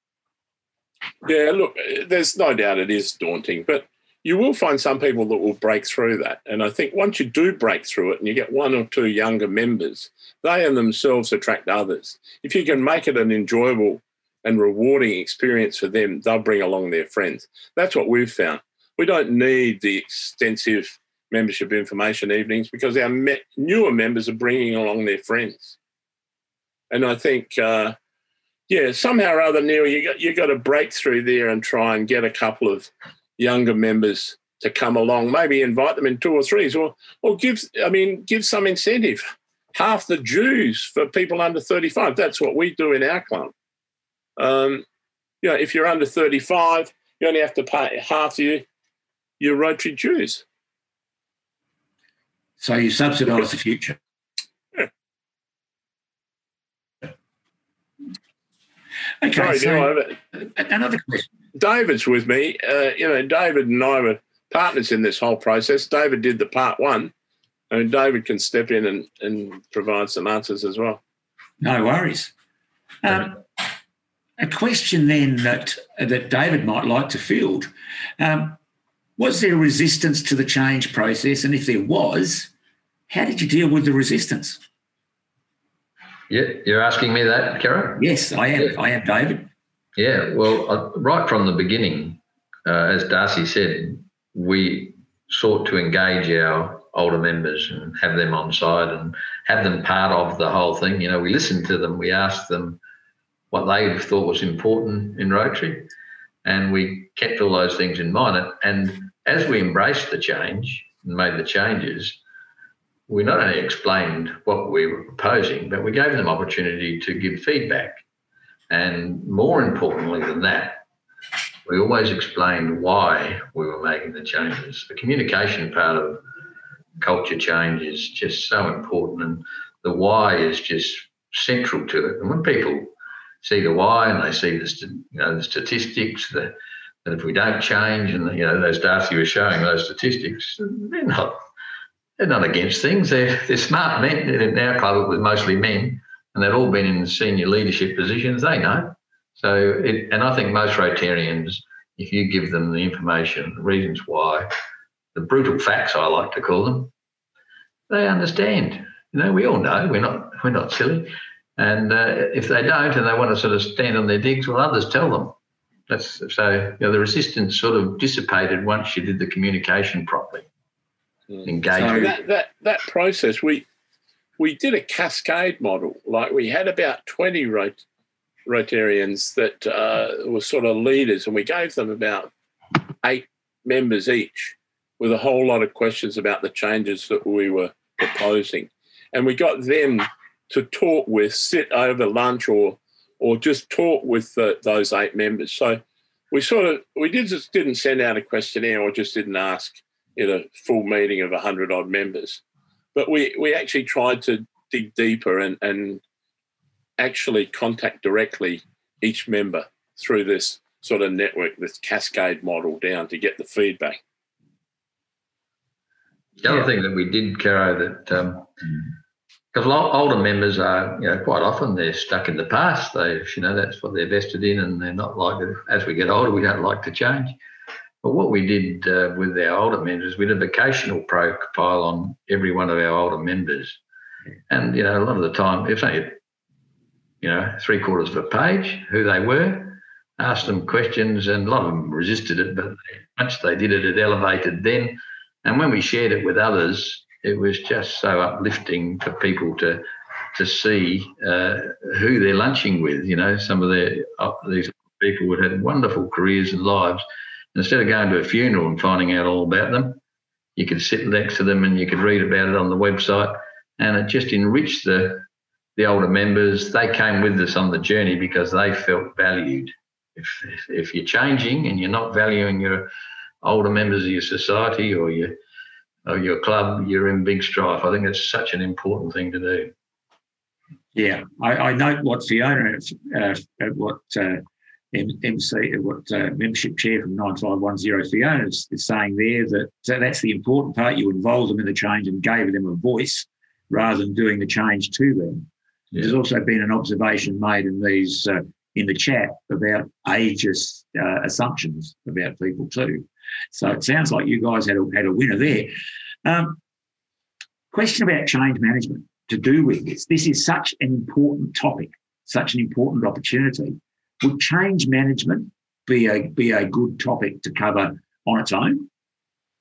Yeah, look, there's no doubt it is daunting, but you will find some people that will break through that. And I think once you do break through it and you get one or two younger members, they in themselves attract others. If you can make it an enjoyable and rewarding experience for them, they'll bring along their friends. That's what we've found. We don't need the extensive membership information evenings because our me- newer members are bringing along their friends. And I think, uh, yeah, somehow or other, Neil, you got you got to break through there and try and get a couple of younger members to come along. Maybe invite them in two or threes, or or give I mean give some incentive. Half the dues for people under thirty five. That's what we do in our club. Um, you know, if you're under thirty five, you only have to pay half your your Rotary dues. So you subsidise the future. Okay, Sorry, so another question. David's with me. Uh, you know, David and I were partners in this whole process. David did the part one, and David can step in and, and provide some answers as well. No worries. Um, a question then that that David might like to field: um, Was there resistance to the change process, and if there was, how did you deal with the resistance? Yeah, you're asking me that, Karen? Yes, I am. I am David. Yeah, well, uh, right from the beginning, uh, as D'Arcy said, we sought to engage our older members and have them on side and have them part of the whole thing. You know, we listened to them, we asked them what they thought was important in Rotary, and we kept all those things in mind. And as we embraced the change and made the changes, we not only explained what we were proposing, but we gave them opportunity to give feedback. And more importantly than that, we always explained why we were making the changes. The communication part of culture change is just so important, and the why is just central to it. And when people see the why and they see the, you know, the statistics, the, that if we don't change, and you know, those data you were showing those statistics, they're not they're not against things. They're they're smart men. In our club, it was mostly men, and they've all been in senior leadership positions. They know. So, it, and I think most Rotarians, if you give them the information, the reasons why, the brutal facts I like to call them, they understand. You know, we all know we're not we're not silly, and uh, if they don't and they want to sort of stand on their digs, well, others tell them. That's so. You know, the resistance sort of dissipated once you did the communication properly. Engagement. So that, that that process, we we did a cascade model. Like we had about twenty rot- Rotarians that uh, were sort of leaders, and we gave them about eight members each with a whole lot of questions about the changes that we were proposing. And we got them to talk with, sit over lunch or or just talk with the, those eight members. So we sort of we did just didn't send out a questionnaire or just didn't ask in a full meeting of 100 odd members. But we, we actually tried to dig deeper and, and actually contact directly each member through this sort of network, this cascade model down to get the feedback. The other thing that we did, Caro, that um, mm. Because older members are, you know, quite often they're stuck in the past. They, you know, that's what they're vested in, and they're not like. As we get older, we don't like to change. But what we did uh, with our older members, we did a vocational profile on every one of our older members, and you know, a lot of the time, if only, you know, three quarters of a page, who they were, asked them questions, and a lot of them resisted it, but once they did it, it elevated then. And when we shared it with others, it was just so uplifting for people to to see uh, who they're lunching with. You know, some of their uh, these people would have wonderful careers and lives. Instead of going to a funeral and finding out all about them, you could sit next to them and you could read about it on the website, and it just enriched the the older members. They came with us on the journey because they felt valued. If if you're changing and you're not valuing your older members of your society or your or your club, you're in big strife. I think it's such an important thing to do. Yeah, I, I note what Fiona, uh, what uh, MC, what uh, membership chair from 9510 Fiona is, is saying there that so that's the important part. You involved them in the change and gave them a voice rather than doing the change to them. Yeah. There's also been an observation made in these uh, in the chat about ageist uh, assumptions about people too. So it sounds like you guys had a, had a winner there. Um, question about change management to do with this. This is such an important topic, such an important opportunity. Would change management be a be a good topic to cover on its own?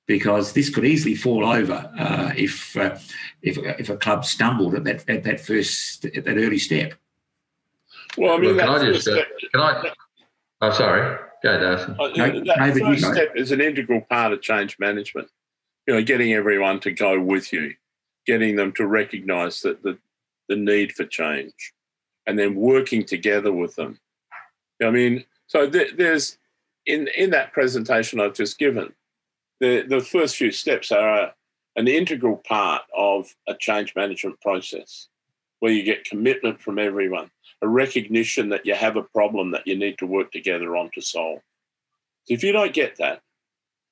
Because this could easily fall over uh, if uh, if if a club stumbled at that at that first at that early step. Well, I mean, well, can I just uh, can I? Oh, sorry. Go, D'Arcy. Uh, that first step is an integral part of change management. You know, getting everyone to go with you, getting them to recognise that the the need for change, and then working together with them. I mean, so th- there's in in that presentation I've just given, the the first few steps are a, an integral part of a change management process, where you get commitment from everyone, a recognition that you have a problem that you need to work together on to solve. So if you don't get that,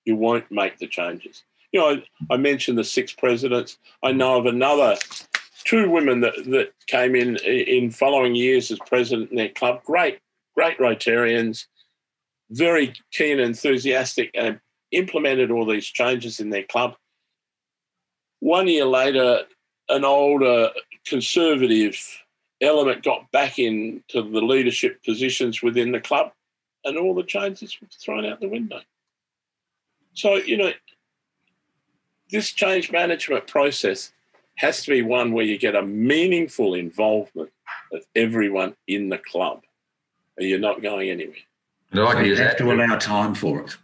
you won't make the changes. You know, I, I mentioned the six presidents. I know of another two women that, that came in in following years as president in their club. Great, great Rotarians, very keen and enthusiastic, and implemented all these changes in their club. One year later, an older conservative element got back into the leadership positions within the club, and all the changes were thrown out the window. So, you know, this change management process has to be one where you get a meaningful involvement of everyone in the club, and you're not going anywhere. No, I can so just have to allow time for it.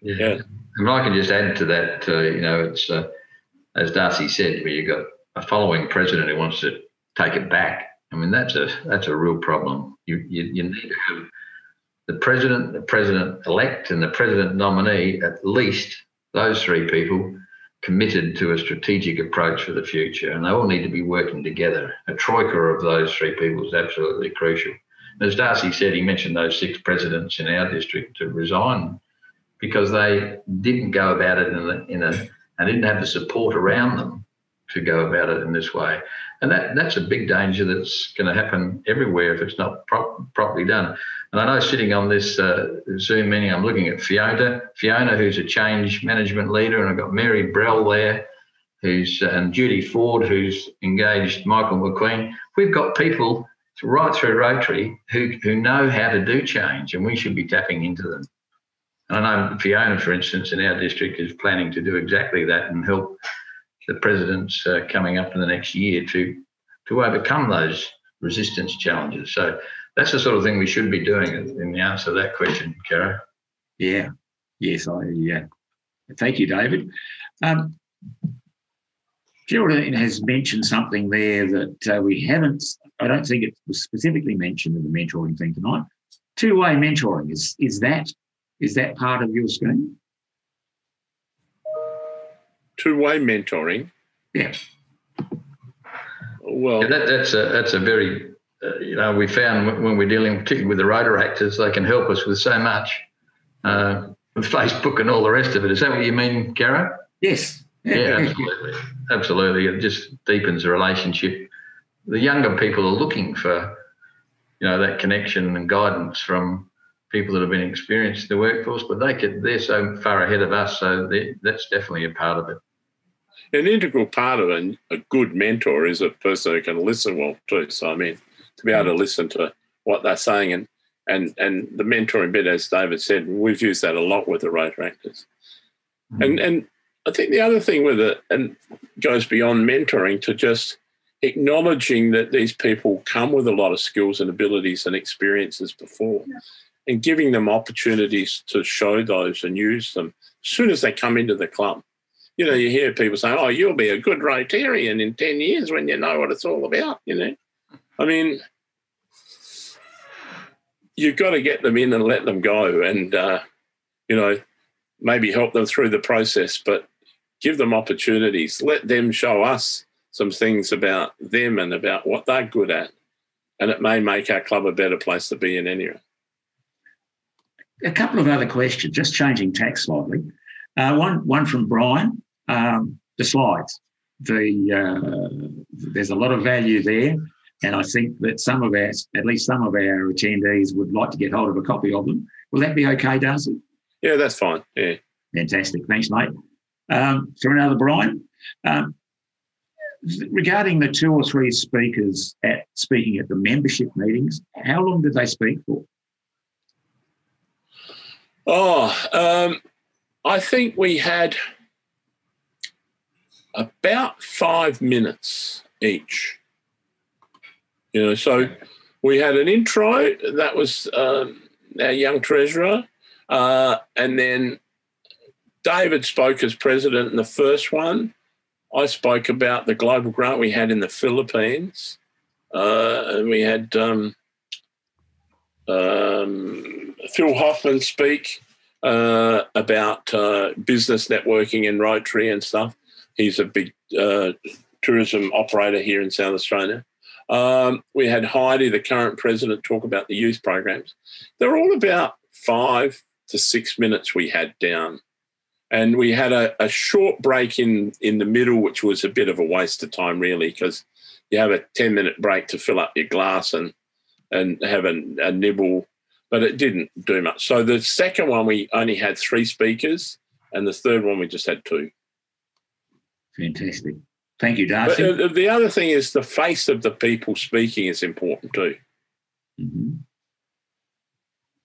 Yeah. yeah. And I can just add to that, uh, you know, it's uh, as D'Arcy said, where you've got a following president who wants to take it back. I mean, that's a that's a real problem. You you, you need to have the president, the president elect, and the president nominee, at least those three people committed to a strategic approach for the future, and they all need to be working together. A troika of those three people is absolutely crucial. As D'Arcy said, he mentioned those six presidents in our district to resign because they didn't go about it in a, in a and didn't have the support around them to go about it in this way. And that, that's a big danger that's going to happen everywhere if it's not properly done. And I know sitting on this uh, Zoom meeting, I'm looking at Fiona, Fiona, who's a change management leader, and I've got Mary Brell there, who's and Judy Ford, who's engaged Michael McQueen. We've got people right through Rotary who, who know how to do change, and we should be tapping into them. And I know Fiona, for instance, in our district is planning to do exactly that and help the presidents uh, coming up in the next year to to overcome those resistance challenges. So that's the sort of thing we should be doing in the answer to that question, Caro. Yeah. Yes, I yeah. Thank you, David. Um, Geraldine has mentioned something there that uh, we haven't, I don't think it was specifically mentioned in the mentoring thing tonight. Two-way mentoring, is is that is that part of your scheme? Two-way mentoring. Yeah. Well, yeah, that, that's a that's a very uh, you know we found when we're dealing particularly with the Rotaractors, they can help us with so much. Uh, with Facebook and all the rest of it. Is that what you mean, Caro? Yes. Yeah, yeah, absolutely. Absolutely. It just deepens the relationship. The younger people are looking for, you know, that connection and guidance from people that have been experienced in the workforce, but they could they're so far ahead of us, so that's definitely a part of it. An integral part of a, a good mentor is a person who can listen well too. So I mean, to be able to listen to what they're saying and and and the mentoring bit, as David said, we've used that a lot with the Rotaractors. Mm-hmm. And and I think the other thing with it and goes beyond mentoring to just acknowledging that these people come with a lot of skills and abilities and experiences before yeah and giving them opportunities to show those and use them as soon as they come into the club. You know, you hear people saying, oh, you'll be a good Rotarian in 10 years when you know what it's all about, you know. I mean, you've got to get them in and let them go and, uh, you know, maybe help them through the process, but give them opportunities. Let them show us some things about them and about what they're good at. And it may make our club a better place to be in anyway a couple of other questions, just changing tack slightly. Uh, one, one from Brian, um, the slides. The uh, there's a lot of value there, and I think that some of our, at least some of our attendees, would like to get hold of a copy of them. Will that be okay, D'Arcy? Yeah, that's fine. Yeah. Fantastic. Thanks, mate. Um, so another Brian. Um, regarding the two or three speakers at speaking at the membership meetings, how long did they speak for? Oh, um, I think we had about five minutes each. You know, so we had an intro that was um, our young treasurer, uh, and then David spoke as president in the first one. I spoke about the global grant we had in the Philippines. Uh, and we had um, um, Phil Hoffman speak uh, about uh, business networking and Rotary and stuff. He's a big uh, tourism operator here in South Australia. Um, we had Heidi, the current president, talk about the youth programs. They're all about five to six minutes we had down. And we had a, a short break in, in the middle, which was a bit of a waste of time, really, because you have a 10 minute break to fill up your glass and, and have a, a nibble, but it didn't do much. So the second one, we only had three speakers, and the third one, we just had two. Fantastic. Thank you, D'Arcy. But uh, the other thing is the face of the people speaking is important too. Mm-hmm.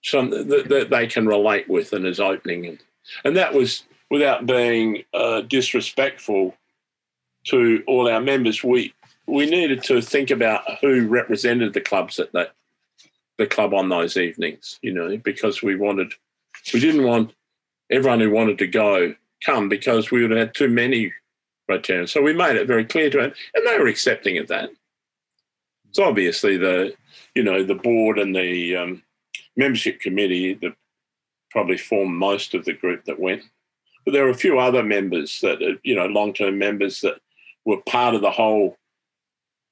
Something that, that, they can relate with and is opening. And, and that was without being uh, disrespectful to all our members. We we needed to think about who represented the clubs at that the club on those evenings, you know, because we wanted we didn't want everyone who wanted to go come because we would have had too many Rotarians. So we made it very clear to them, and they were accepting of that. So obviously the you know the board and the um, membership committee that probably formed most of the group that went, but there were a few other members that you know long term members that were part of the whole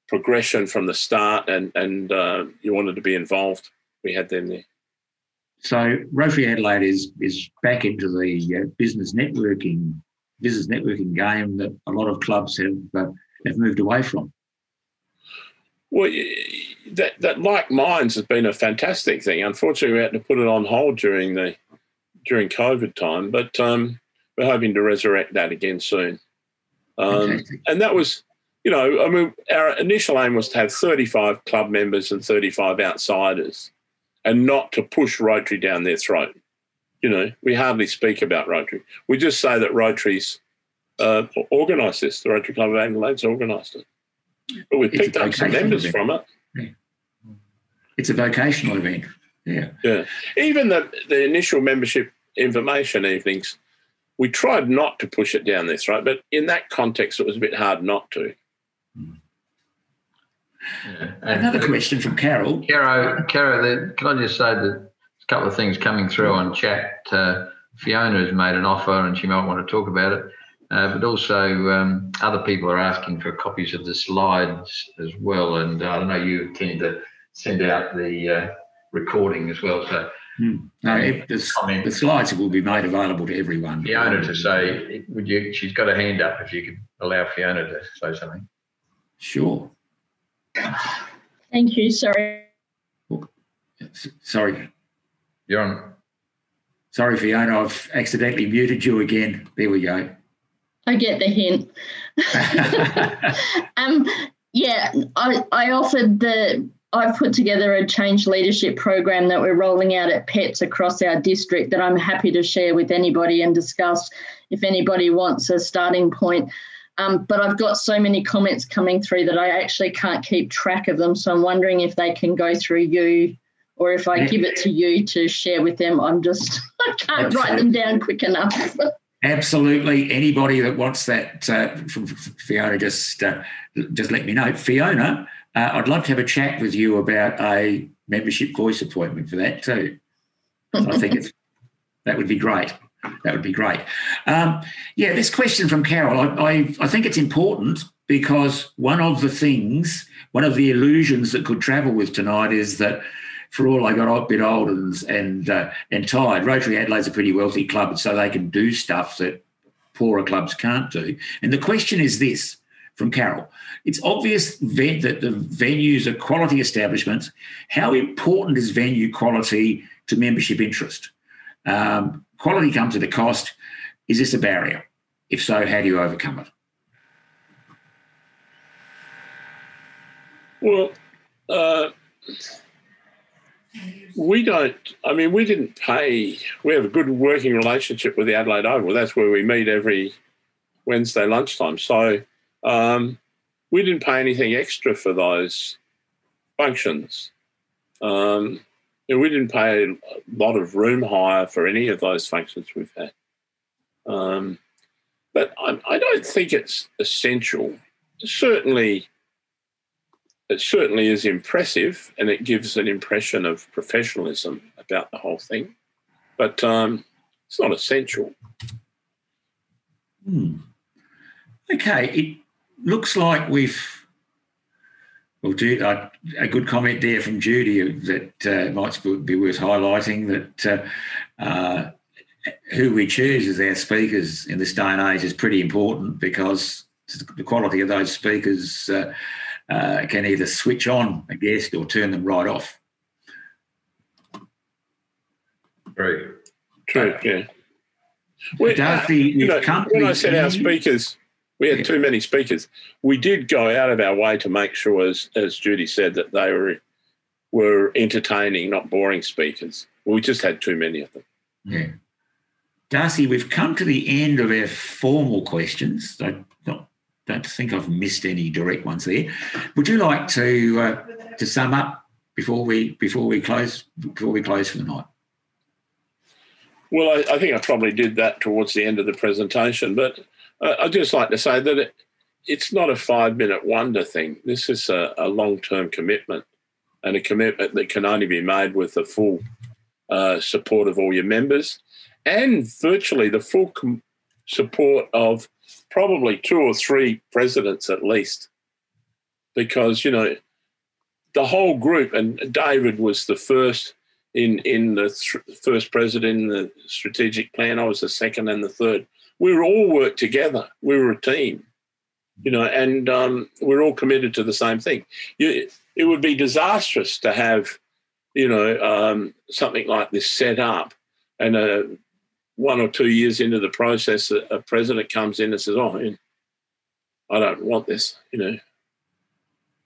progression from the start, and and uh, you wanted to be involved. We had them there. So Rotary Adelaide is is back into the uh, business networking business networking game that a lot of clubs have uh, have moved away from. Well, that that like minds has been a fantastic thing. Unfortunately, we had to put it on hold during the during COVID time, but um, we're hoping to resurrect that again soon. Um, and that was, you know, I mean, our initial aim was to have 35 club members and 35 outsiders, and not to push Rotary down their throat. You know, we hardly speak about Rotary. We just say that Rotary's uh, organised this. The Rotary Club of Adelaide's organised it. But we've picked up some members event. from it. Yeah. It's a vocational event. Yeah. Yeah. Even the, the initial membership information evenings, we tried not to push it down their throat, but in that context, it was a bit hard not to. Yeah. Another question from Carol. Caro, Caro, can I just say that a couple of things coming through on chat. Uh, Fiona has made an offer and she might want to talk about it. Uh, but also, um, other people are asking for copies of the slides as well. And uh, I know you tend to send out the uh, recording as well. So, hmm. no, it, the, the, slides will be made available to everyone. Fiona to say, would you? She's got a hand up. If you could allow Fiona to say something. Sure. Thank you. Sorry. Sorry. You're on. Sorry, Fiona, I've accidentally muted you again. There we go. I get the hint. um, yeah, I, I offered the, I've put together a change leadership program that we're rolling out at PETS across our district that I'm happy to share with anybody and discuss if anybody wants a starting point. Um, but I've got so many comments coming through that I actually can't keep track of them. So I'm wondering if they can go through you or if I give it to you to share with them, I'm just, I can't Absolutely. write them down quick enough. Absolutely. Anybody that wants that uh, from Fiona, just uh, just let me know. Fiona, uh, I'd love to have a chat with you about a membership voice appointment for that too. I think it's, that would be great. That would be great. Um, yeah, this question from Carol, I, I, I think it's important because one of the things, one of the illusions that could travel with tonight is that for all I got a bit old and and uh, and tired, Rotary Adelaide's a pretty wealthy club, so they can do stuff that poorer clubs can't do. And the question is this from Carol. It's obvious that the venues are quality establishments. How important is venue quality to membership interest. Um, quality comes at a cost. Is this a barrier? If so, how do you overcome it? Well, uh, we don't, I mean, we didn't pay, we have a good working relationship with the Adelaide Oval. That's where we meet every Wednesday lunchtime. So um, we didn't pay anything extra for those functions. Um, we didn't pay a lot of room hire for any of those functions we've had. Um, but I, I don't think it's essential. Certainly, it certainly is impressive and it gives an impression of professionalism about the whole thing, but um, it's not essential. Hmm. Okay, it looks like we've. Well, uh, a good comment there from Judy that uh, might be worth highlighting that uh, uh, who we choose as our speakers in this day and age is pretty important because the quality of those speakers uh, uh, can either switch on a guest or turn them right off. True. True, yeah. Well, D'Arcy, you know, when I said our speakers, we had Yeah. too many speakers. We did go out of our way to make sure, as, as Judy said, that they were were entertaining, not boring speakers. We just had too many of them. Yeah. D'Arcy, we've come to the end of our formal questions. I don't, think I've missed any direct ones there. Would you like to uh, to sum up before we before we close before we close for the night? Well, I, I think I probably did that towards the end of the presentation, but uh, I'd just like to say that it, it's not a five minute wonder thing. This is a, a long term commitment and a commitment that can only be made with the full uh, support of all your members and virtually the full com- support of probably two or three presidents at least. Because, you know, the whole group, and David was the first in in the th- first president in the strategic plan. I was the second and the third. We were all worked together. We were a team, you know, and um, we're all committed to the same thing. You, it would be disastrous to have, you know, um, something like this set up, and uh, one or two years into the process, a, president comes in and says, "Oh, I don't want this," you know.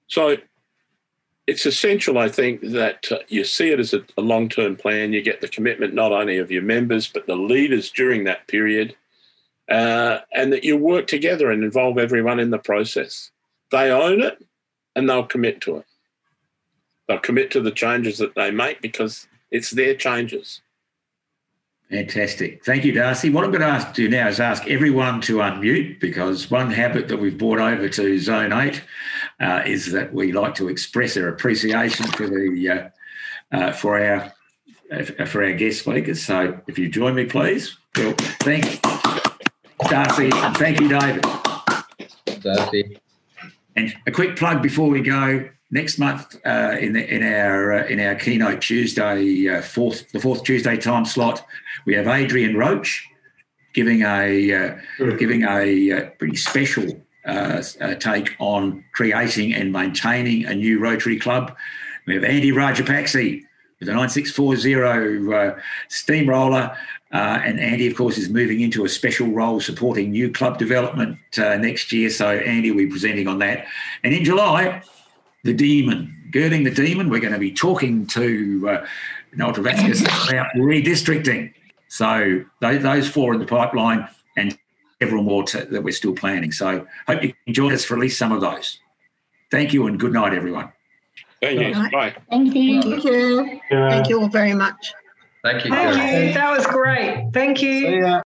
So it's essential, I think, that uh, you see it as a, a long term plan. You get the commitment not only of your members, but the leaders during that period, uh, and that you work together and involve everyone in the process. They own it and they'll commit to it. They'll commit to the changes that they make because it's their changes. Fantastic. Thank you, D'Arcy. What I'm going to ask do now is ask everyone to unmute because one habit that we've brought over to Zone 8 uh, is that we like to express our appreciation for the uh, uh, for our uh, for our guest speakers. So if you join me, please. Well, thank you, D'Arcy, and thank you, David. D'Arcy. And a quick plug before we go. Next month, uh, in the, in our uh, in our keynote Tuesday, uh, fourth the fourth Tuesday time slot, we have Adrian Roach giving a uh, giving a uh, pretty special uh, uh, take on creating and maintaining a new Rotary Club. We have Andy Rajapakse with a 9640 uh, steamroller. Uh, and Andy, of course, is moving into a special role supporting new club development uh, next year. So, Andy will be presenting on that. And in July, the Demon, Girding the Demon, we're going to be talking to uh, Noel Trevaskis about redistricting. So, those, those four in the pipeline and several more to, that we're still planning. So, hope you can join us for at least some of those. Thank you and good night, everyone. Thank you. Right. Bye. Thank you. Thank you. Thank you all very much. Thank you, Thank you. That was great. Thank you. See ya.